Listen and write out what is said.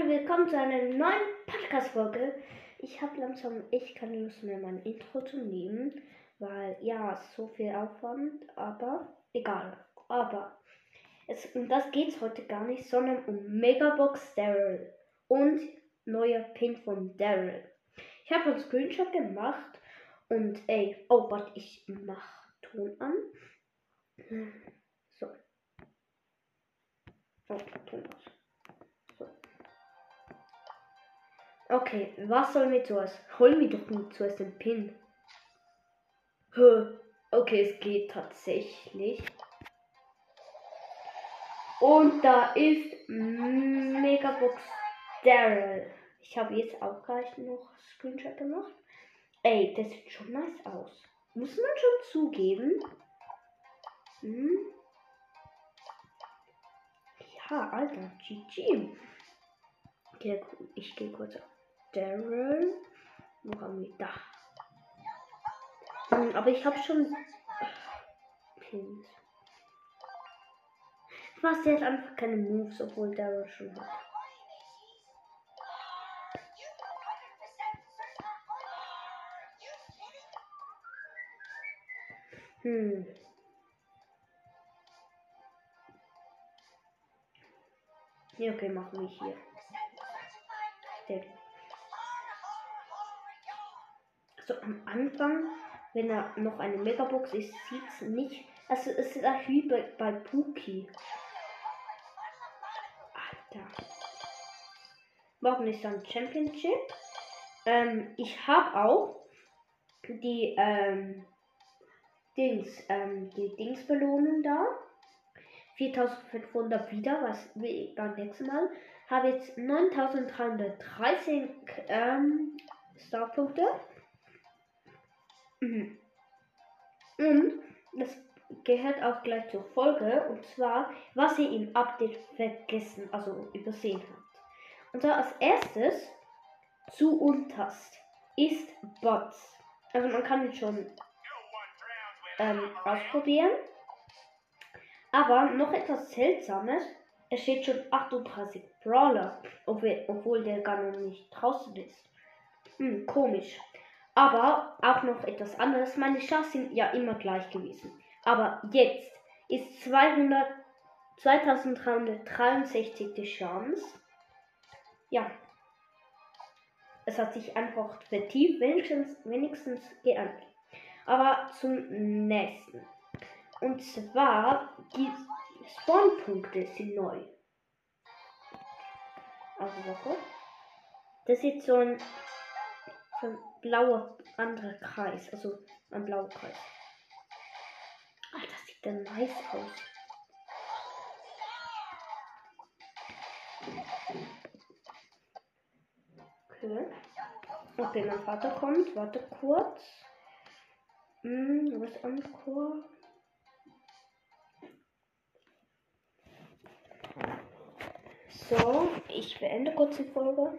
Hallo, willkommen zu einer neuen Podcast-Folge. Ich habe langsam echt keine Lust mehr, mein Intro zu nehmen, weil ja, so viel Aufwand, aber egal. Aber es, um das geht es heute gar nicht, sondern um Megabox Daryl und neuer Pin von Daryl. Ich habe einen Screenshot gemacht und ey, oh, warte, ich mach Ton an. So. Oh, Ton aus. Okay, was sollen wir zuerst? Holen wir doch nur zuerst den Pin. Okay, es geht tatsächlich. Und da ist Megabox Daryl. Ich habe jetzt auch gleich noch Screenshot gemacht. Ey, das sieht schon nice aus. Muss man schon zugeben. Hm? Ja, Alter, GG. Ich gehe kurz auf Daryl. Wo haben wir da? Hm, aber ich habe schon Pins. Was der hat einfach keine Moves, obwohl Daryl schon hat. Hm. Ja, okay, machen wir hier. Der so am Anfang, wenn er noch eine Megabox ist, sieht es nicht. Also es ist auch wie bei, bei Puki. Alter. Warum ist dann Championship? Ähm, ich habe auch die ähm, Dings, ähm, die Dingsbelohnung da. 4500 wieder, was wie beim nächsten Mal. Habe jetzt 9313 ähm, Starpunkte. Mhm. Und das gehört auch gleich zur Folge, und zwar, was ihr im Update vergessen, also übersehen habt. Und zwar als erstes zu unterst ist Bots. Also man kann ihn schon ähm, ausprobieren. Aber noch etwas Seltsames, es steht schon 38 Brawler, obwohl, obwohl der gar noch nicht draußen ist. Hm, komisch. Aber auch noch etwas anderes. Meine Chancen sind ja immer gleich gewesen. Aber jetzt ist 200, 2363 die Chance. Ja. Es hat sich einfach vertieft, wenigstens, wenigstens geändert. Aber zum nächsten. Und zwar die Spawnpunkte sind neu. Also warte. Das ist so ein ein blauer anderer Kreis. Also ein blauer Kreis. Alter, das sieht denn nice aus. Okay. Okay, mein Vater kommt. Warte kurz. Hm, was Encore? So, ich beende kurz die Folge.